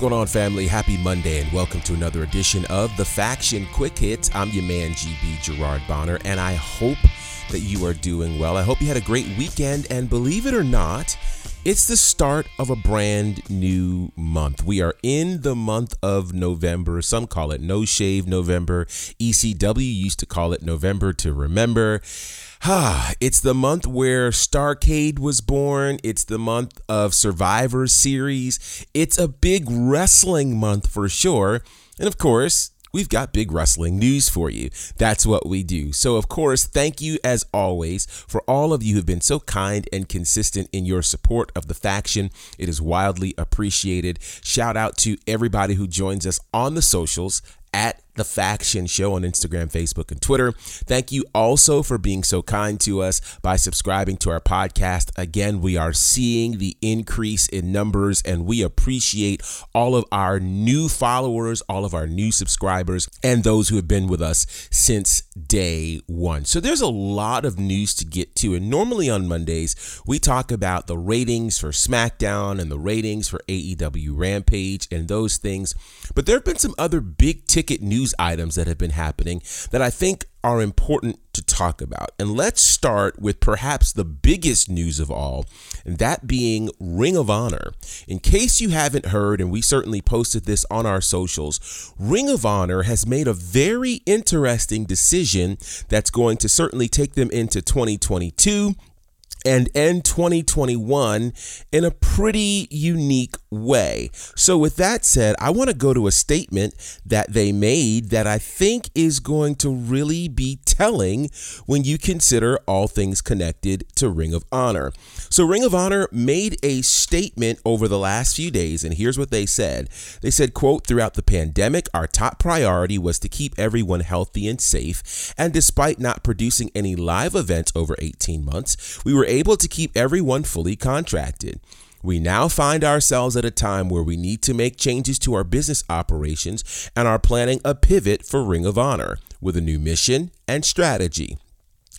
going on, family? Happy Monday, and welcome to another edition of the Faction Quick Hits. I'm your man, GB Gerard Bonner, and I hope that you are doing well. I hope you had a great weekend, and believe it or not, it's the start of a brand new month. We are in the month of November. Some call it No Shave November. ECW used to call it November to Remember. Ah, it's the month where Starcade was born. It's the month of Survivor Series. It's a big wrestling month for sure. And of course, we've got big wrestling news for you. That's what we do. So, of course, thank you as always for all of you who've been so kind and consistent in your support of the faction. It is wildly appreciated. Shout out to everybody who joins us on the socials at the Faction Show on Instagram, Facebook, and Twitter. Thank you also for being so kind to us by subscribing to our podcast. Again, we are seeing the increase in numbers, and we appreciate all of our new followers, all of our new subscribers, and those who have been with us since day one. So there's a lot of news to get to, and normally on Mondays, we talk about the ratings for SmackDown and the ratings for AEW Rampage and those things. But there have been some other big ticket news items that have been happening that I think are important to talk about. And let's start with perhaps the biggest news of all, and that being Ring of Honor. In case you haven't heard, and we certainly posted this on our socials, Ring of Honor has made a very interesting decision that's going to certainly take them into 2022 and end 2021 in a pretty unique way. So, with that said, I want to go to a statement that they made that I think is going to really be telling when you consider all things connected to Ring of Honor. So, Ring of Honor made a statement over the last few days, and here's what they said. They said, quote, throughout the pandemic, our top priority was to keep everyone healthy and safe. And despite not producing any live events over 18 months, we were able to keep everyone fully contracted. We now find ourselves at a time where we need to make changes to our business operations and are planning a pivot for Ring of Honor with a new mission and strategy.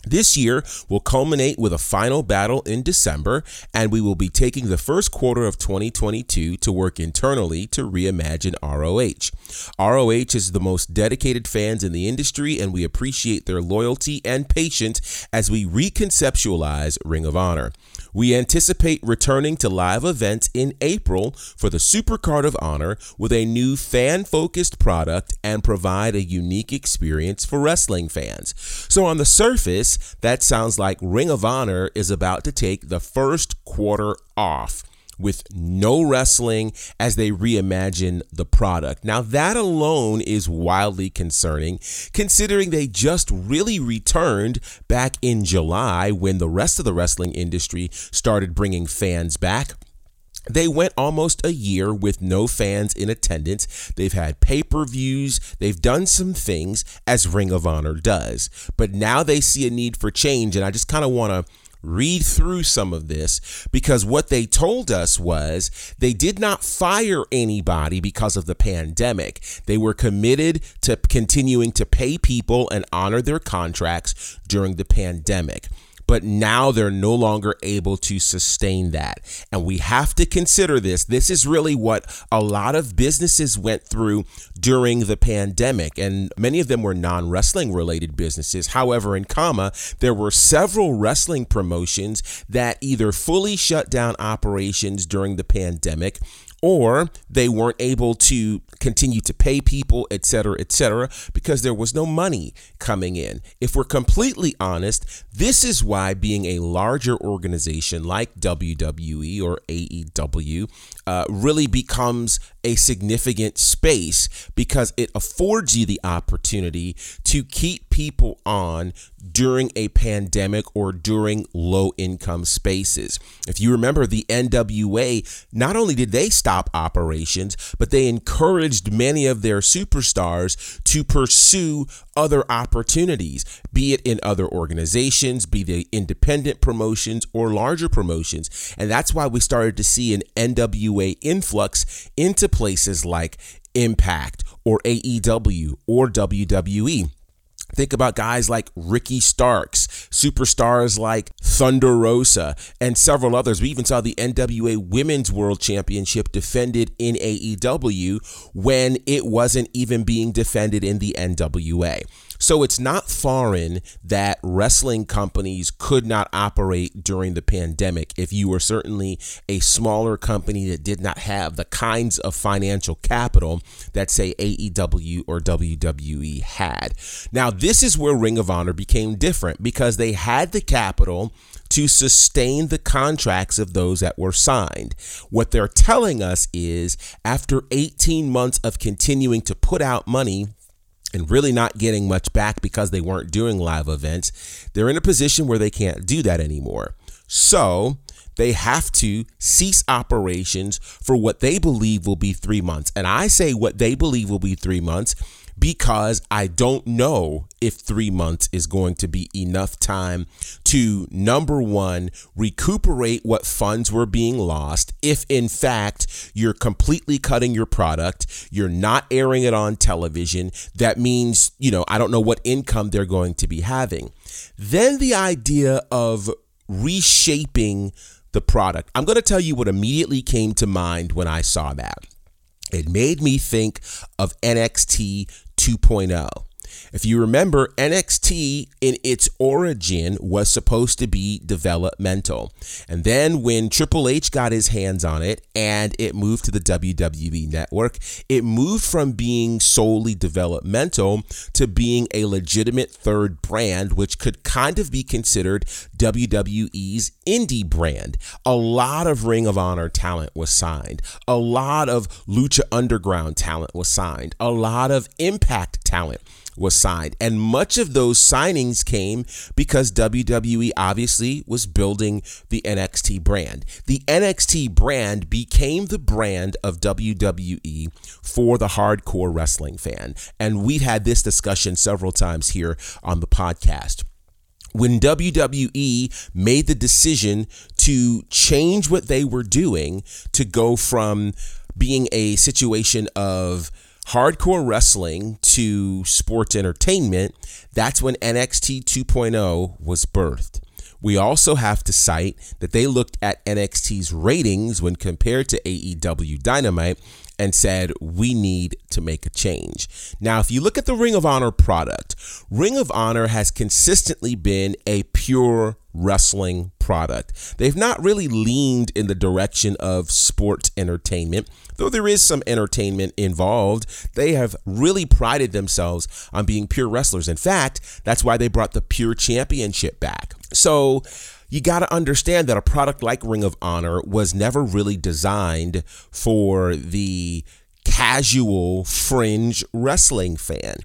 This year will culminate with a final battle in December, and we will be taking the first quarter of 2022 to work internally to reimagine ROH. ROH is the most dedicated fans in the industry, and we appreciate their loyalty and patience as we reconceptualize Ring of Honor. We anticipate returning to live events in April for the Supercard of Honor with a new fan focused product and provide a unique experience for wrestling fans. So, on the surface, that sounds like Ring of Honor is about to take the first quarter off with no wrestling as they reimagine the product. Now, that alone is wildly concerning, considering they just really returned back in July when the rest of the wrestling industry started bringing fans back. They went almost a year with no fans in attendance. They've had pay per views. They've done some things as Ring of Honor does. But now they see a need for change. And I just kind of want to read through some of this because what they told us was they did not fire anybody because of the pandemic. They were committed to continuing to pay people and honor their contracts during the pandemic but now they're no longer able to sustain that. And we have to consider this. This is really what a lot of businesses went through during the pandemic, and many of them were non wrestling related businesses. However, in comma, there were several wrestling promotions that either fully shut down operations during the pandemic or they weren't able to continue to pay people, et cetera, et cetera, because there was no money coming in. If we're completely honest, this is why being a larger organization like WWE or AEW uh, really becomes a significant space because it affords you the opportunity to keep people on during a pandemic or during low income spaces. If you remember the NWA, not only did they stop operations, but they encouraged many of their superstars to pursue other opportunities, be it in other organizations, be they independent promotions or larger promotions. And that's why we started to see an NWA influx into places like Impact or AEW or WWE. Think about guys like Ricky Starks, superstars like Thunder Rosa, and several others. We even saw the NWA Women's World Championship defended in AEW when it wasn't even being defended in the NWA. So it's not foreign that wrestling companies could not operate during the pandemic if you were certainly a smaller company that did not have the kinds of financial capital that, say, AEW or WWE had. Now, this is where Ring of Honor became different because they had the capital to sustain the contracts of those that were signed. What they're telling us is after 18 months of continuing to put out money and really not getting much back because they weren't doing live events, they're in a position where they can't do that anymore. So they have to cease operations for what they believe will be three months. And I say what they believe will be three months because I don't know if three months is going to be enough time to, number one, recuperate what funds were being lost. If in fact you're completely cutting your product, you're not airing it on television, that means, you know, I don't know what income they're going to be having. Then the idea of reshaping the product. I'm going to tell you what immediately came to mind when I saw that. It made me think of NXT 2.0. If you remember, NXT in its origin was supposed to be developmental. And then when Triple H got his hands on it and it moved to the WWE network, it moved from being solely developmental to being a legitimate third brand, which could kind of be considered WWE's indie brand. A lot of Ring of Honor talent was signed, a lot of Lucha Underground talent was signed, a lot of Impact talent was signed. And much of those signings came because WWE obviously was building the NXT brand. The NXT brand became the brand of WWE for the hardcore wrestling fan. And we've had this discussion several times here on the podcast when WWE made the decision to change what they were doing to go from being a situation of hardcore wrestling to sports entertainment, that's when NXT 2.0 was birthed. We also have to cite that they looked at NXT's ratings when compared to AEW Dynamite and said, we need to make a change. Now, if you look at the Ring of Honor product, Ring of Honor has consistently been a pure wrestling product. They've not really leaned in the direction of sports entertainment. Though there is some entertainment involved, they have really prided themselves on being pure wrestlers. In fact, that's why they brought the Pure Championship back. So, you got to understand that a product like Ring of Honor was never really designed for the casual fringe wrestling fan.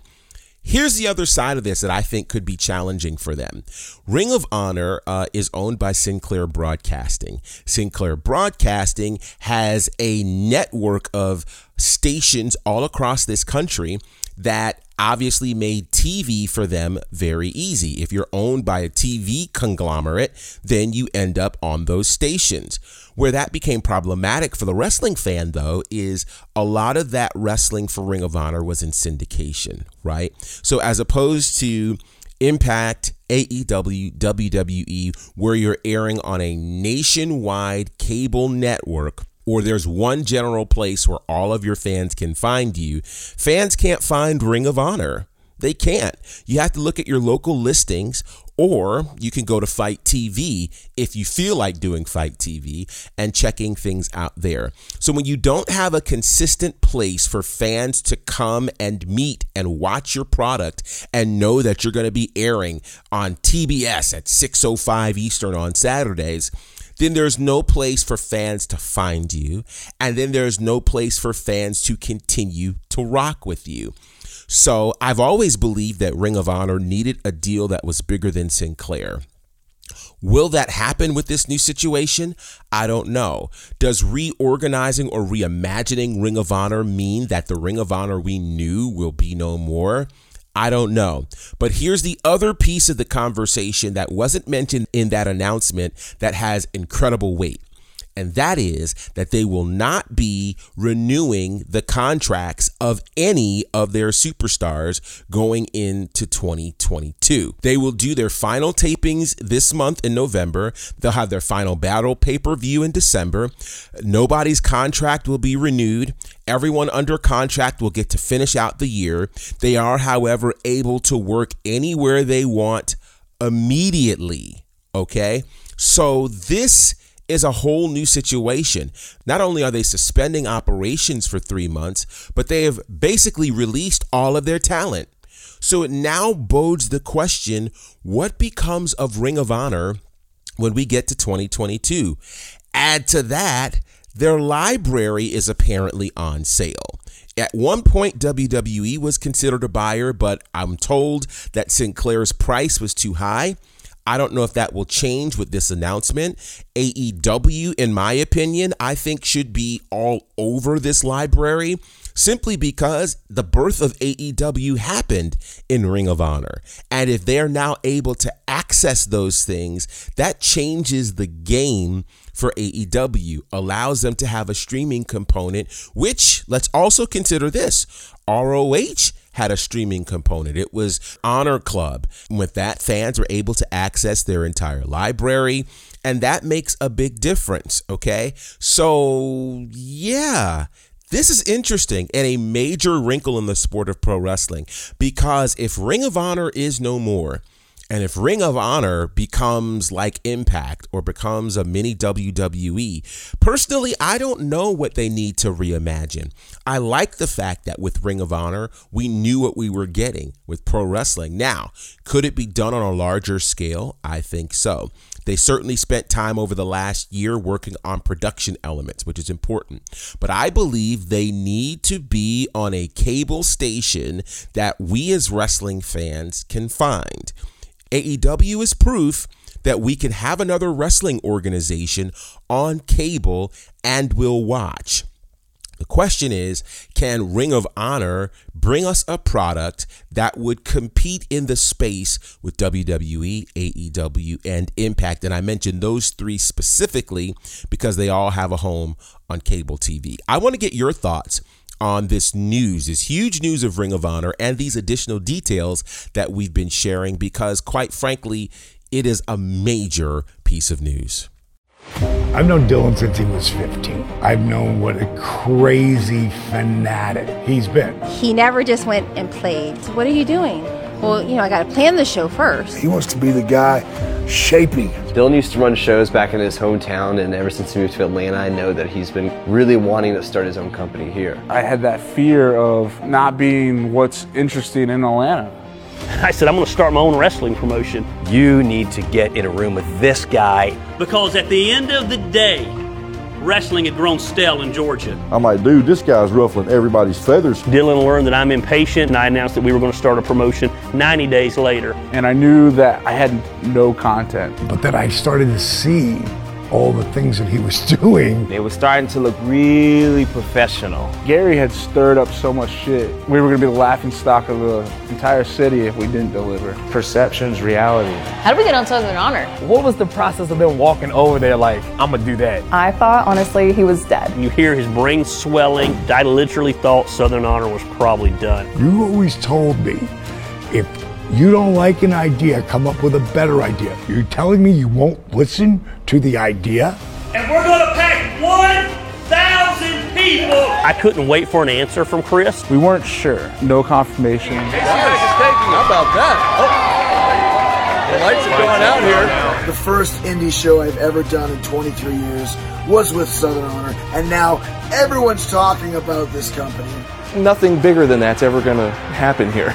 Here's the other side of this that I think could be challenging for them. Ring of Honor uh, is owned by Sinclair Broadcasting. Sinclair Broadcasting has a network of stations all across this country that obviously made TV for them very easy. If you're owned by a TV conglomerate, then you end up on those stations. Where that became problematic for the wrestling fan, though, is a lot of that wrestling for Ring of Honor was in syndication, right? So as opposed to Impact, AEW, WWE, where you're airing on a nationwide cable network or there's one general place where all of your fans can find you, fans can't find Ring of Honor. They can't. You have to look at your local listings, or you can go to FITE TV if you feel like doing FITE TV and checking things out there. So, when you don't have a consistent place for fans to come and meet and watch your product and know that you're going to be airing on TBS at 6:05 Eastern on Saturdays, then there's no place for fans to find you. And then there's no place for fans to continue to rock with you. So I've always believed that Ring of Honor needed a deal that was bigger than Sinclair. Will that happen with this new situation? I don't know. Does reorganizing or reimagining Ring of Honor mean that the Ring of Honor we knew will be no more? I don't know. But here's the other piece of the conversation that wasn't mentioned in that announcement that has incredible weight. And that is that they will not be renewing the contracts of any of their superstars going into 2022. They will do their final tapings this month in November. They'll have their final battle pay per view in December. Nobody's contract will be renewed. Everyone under contract will get to finish out the year. They are, however, able to work anywhere they want immediately. Okay. So this is a whole new situation. Not only are they suspending operations for three months, but they have basically released all of their talent. So it now bodes the question what becomes of Ring of Honor when we get to 2022? Add to that, their library is apparently on sale. At one point, WWE was considered a buyer, but I'm told that Sinclair's price was too high. I don't know if that will change with this announcement. AEW, in my opinion, I think should be all over this library simply because the birth of AEW happened in Ring of Honor. And if they're now able to access those things, that changes the game for AEW, allows them to have a streaming component, which let's also consider this ROH had a streaming component. It was Honor Club. With that, fans were able to access their entire library, and that makes a big difference. Okay. So, yeah. This is interesting and a major wrinkle in the sport of pro wrestling because if Ring of Honor is no more, and if Ring of Honor becomes like Impact or becomes a mini WWE, personally, I don't know what they need to reimagine. I like the fact that with Ring of Honor, we knew what we were getting with pro wrestling. Now, could it be done on a larger scale? I think so. They certainly spent time over the last year working on production elements, which is important. But I believe they need to be on a cable station that we as wrestling fans can find. AEW is proof that we can have another wrestling organization on cable and we'll watch. The question is can Ring of Honor bring us a product that would compete in the space with WWE, AEW, and Impact? And I mentioned those three specifically because they all have a home on cable TV. I want to get your thoughts on this news, this huge news of Ring of Honor, and these additional details that we've been sharing because, quite frankly, it is a major piece of news. I've known Dylan since he was 15. I've known what a crazy fanatic he's been. He never just went and played. What are you doing? Well, you know, I got to plan the show first. He wants to be the guy shaping it. Dylan used to run shows back in his hometown, and ever since he moved to Atlanta, I know that he's been really wanting to start his own company here. I had that fear of not being what's interesting in Atlanta. I said, I'm going to start my own wrestling promotion. You need to get in a room with this guy. Because at the end of the day, wrestling had grown stale in Georgia. I'm like, dude, this guy's ruffling everybody's feathers. Dylan learned that I'm impatient, and I announced that we were going to start a promotion 90 days later. And I knew that I had no content. But then I started to see all the things that he was doing. It was starting to look really professional. Gary had stirred up so much shit. We were going to be the laughing stock of the entire city if we didn't deliver. Perception's reality. How did we get on Southern Honor? What was the process of them walking over there like, I'm going to do that? I thought, honestly, he was dead. You hear his brain swelling. I literally thought Southern Honor was probably done. You always told me if you don't like an idea, come up with a better idea. You're telling me you won't listen to the idea? And we're going to pack 1,000 people. I couldn't wait for an answer from Chris. We weren't sure. No confirmation. How about that? Oh. The lights are going out here. The first indie show I've ever done in 23 years was with Southern Honor, and now everyone's talking about this company. Nothing bigger than that's ever going to happen here.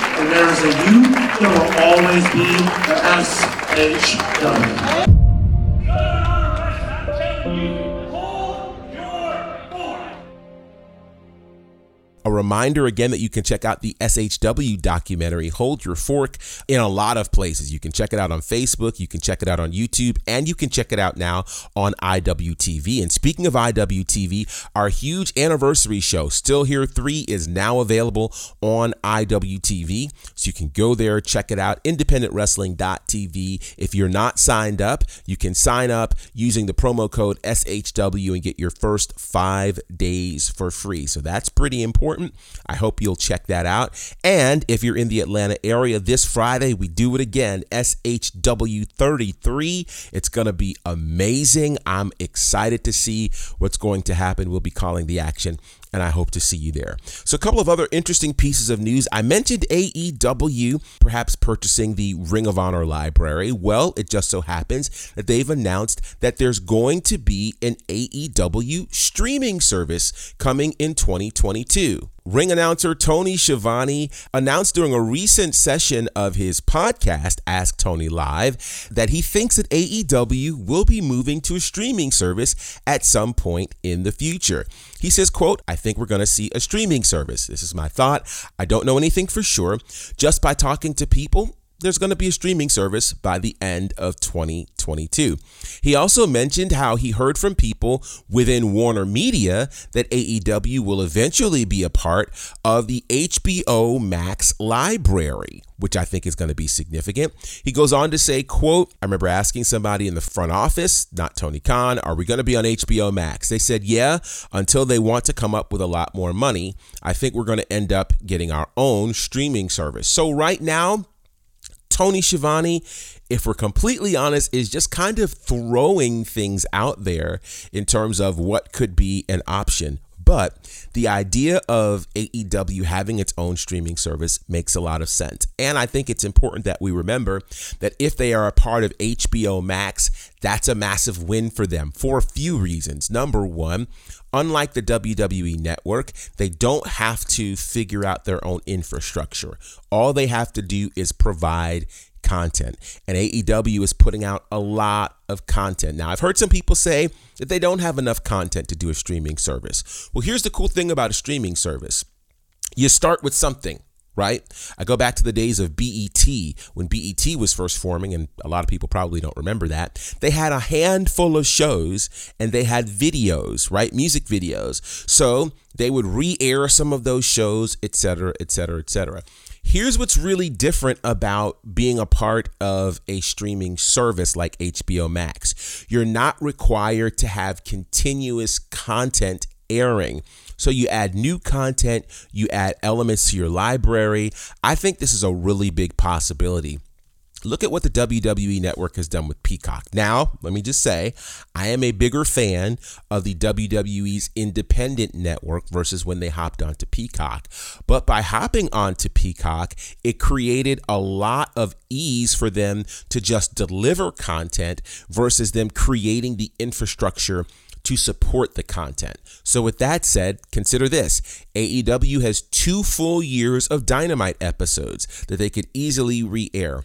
and there's a you, there will always be the SHW. A reminder again that you can check out the SHW documentary, Hold Your Fork, in a lot of places. You can check it out on Facebook, you can check it out on YouTube, and you can check it out now on IWTV. And speaking of IWTV, our huge anniversary show, Still Here 3, is now available on IWTV. So you can go there, check it out, independentwrestling.tv. If you're not signed up, you can sign up using the promo code SHW and get your first five days for free. So that's pretty important. I hope you'll check that out. And if you're in the Atlanta area this Friday, we do it again, SHW 33. It's going to be amazing. I'm excited to see what's going to happen. We'll be calling the action and I hope to see you there. So, a couple of other interesting pieces of news. I mentioned AEW perhaps purchasing the Ring of Honor library. Well, it just so happens that they've announced that there's going to be an AEW streaming service coming in 2022. Ring announcer Tony Schiavone announced during a recent session of his podcast, Ask Tony Live, that he thinks that AEW will be moving to a streaming service at some point in the future. He says, quote, I think we're going to see a streaming service. This is my thought. I don't know anything for sure. Just by talking to people, there's going to be a streaming service by the end of 2022. He also mentioned how he heard from people within Warner Media that AEW will eventually be a part of the HBO Max library, which I think is going to be significant. He goes on to say, quote, I remember asking somebody in the front office, not Tony Khan, are we going to be on HBO Max? They said, yeah, until they want to come up with a lot more money. I think we're going to end up getting our own streaming service. So right now, Tony Schiavone, if we're completely honest, is just kind of throwing things out there in terms of what could be an option. But the idea of AEW having its own streaming service makes a lot of sense. And I think it's important that we remember that if they are a part of HBO Max, that's a massive win for them for a few reasons. Number one, Unlike the WWE network, they don't have to figure out their own infrastructure. All they have to do is provide content. And AEW is putting out a lot of content. Now, I've heard some people say that they don't have enough content to do a streaming service. Well, here's the cool thing about a streaming service you start with something right? I go back to the days of BET when BET was first forming, and a lot of people probably don't remember that. They had a handful of shows and they had videos, right? Music videos. So they would re air some of those shows, etc., etc., etc. Here's what's really different about being a part of a streaming service like HBO Max. You're not required to have continuous content airing. So you add new content, you add elements to your library. I think this is a really big possibility. Look at what the WWE network has done with Peacock. Now, let me just say, I am a bigger fan of the WWE's independent network versus when they hopped onto Peacock. But by hopping onto Peacock, it created a lot of ease for them to just deliver content versus them creating the infrastructure to support the content. So, with that said, consider this AEW has two full years of Dynamite episodes that they could easily re air.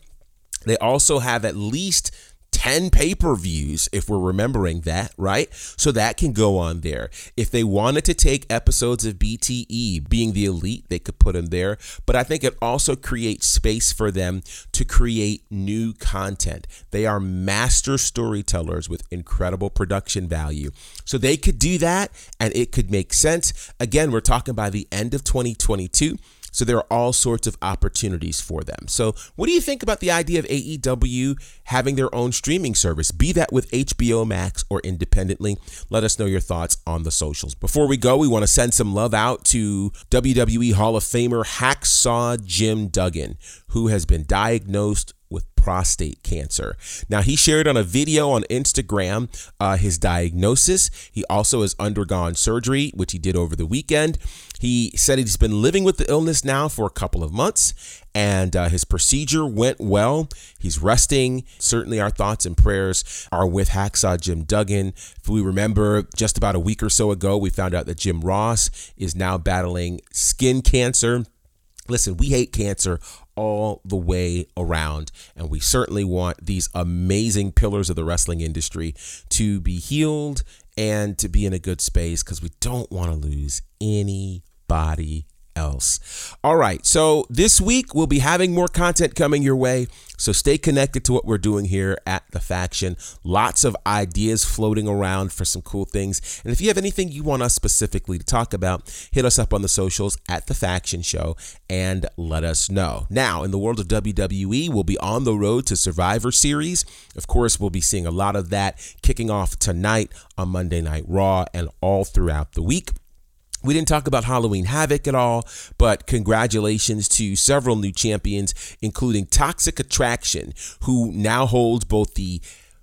They also have at least 10 pay per views, if we're remembering that, right? So that can go on there. If they wanted to take episodes of BTE, being the elite, they could put them there. But I think it also creates space for them to create new content. They are master storytellers with incredible production value. So they could do that and it could make sense. Again, we're talking by the end of 2022. So there are all sorts of opportunities for them. So, what do you think about the idea of AEW having their own streaming service, be that with HBO Max or independently? Let us know your thoughts on the socials. Before we go, we want to send some love out to WWE Hall of Famer Hacksaw Jim Duggan, who has been diagnosed with prostate cancer. Now, he shared on a video on Instagram uh, his diagnosis. He also has undergone surgery, which he did over the weekend. He said he's been living with the illness now for a couple of months, and uh, his procedure went well. He's resting. Certainly, our thoughts and prayers are with Hacksaw Jim Duggan. If we remember, just about a week or so ago, we found out that Jim Ross is now battling skin cancer. Listen, we hate cancer all the way around. And we certainly want these amazing pillars of the wrestling industry to be healed and to be in a good space because we don't want to lose anybody else. All right, so this week we'll be having more content coming your way. So stay connected to what we're doing here at The Faction. Lots of ideas floating around for some cool things. And if you have anything you want us specifically to talk about, hit us up on the socials at The Faction Show and let us know. Now, in the world of WWE, we'll be on the road to Survivor Series. Of course, we'll be seeing a lot of that kicking off tonight on Monday Night Raw and all throughout the week. We didn't talk about Halloween Havoc at all, but congratulations to several new champions, including Toxic Attraction, who now holds both the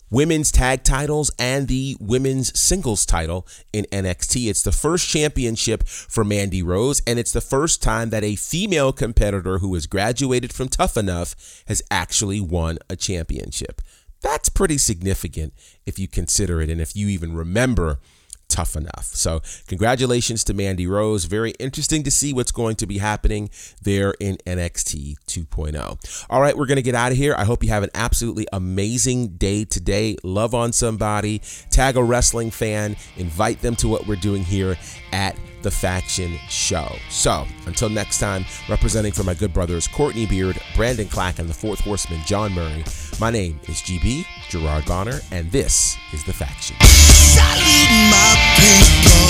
women's tag titles and the women's singles title in NXT. It's the first championship for Mandy Rose, and it's the first time that a female competitor who has graduated from Tough Enough has actually won a championship. That's pretty significant if you consider it and if you even remember tough enough. So, congratulations to Mandy Rose. Very interesting to see what's going to be happening there in NXT 2.0. All right, we're going to get out of here. I hope you have an absolutely amazing day today. Love on somebody, tag a wrestling fan, invite them to what we're doing here at the Faction Show. So, until next time, representing for my good brothers Courtney Beard, Brandon Clack, and the fourth horseman, John Murray, my name is GB, Gerard Bonner, and this is The Faction. Salute my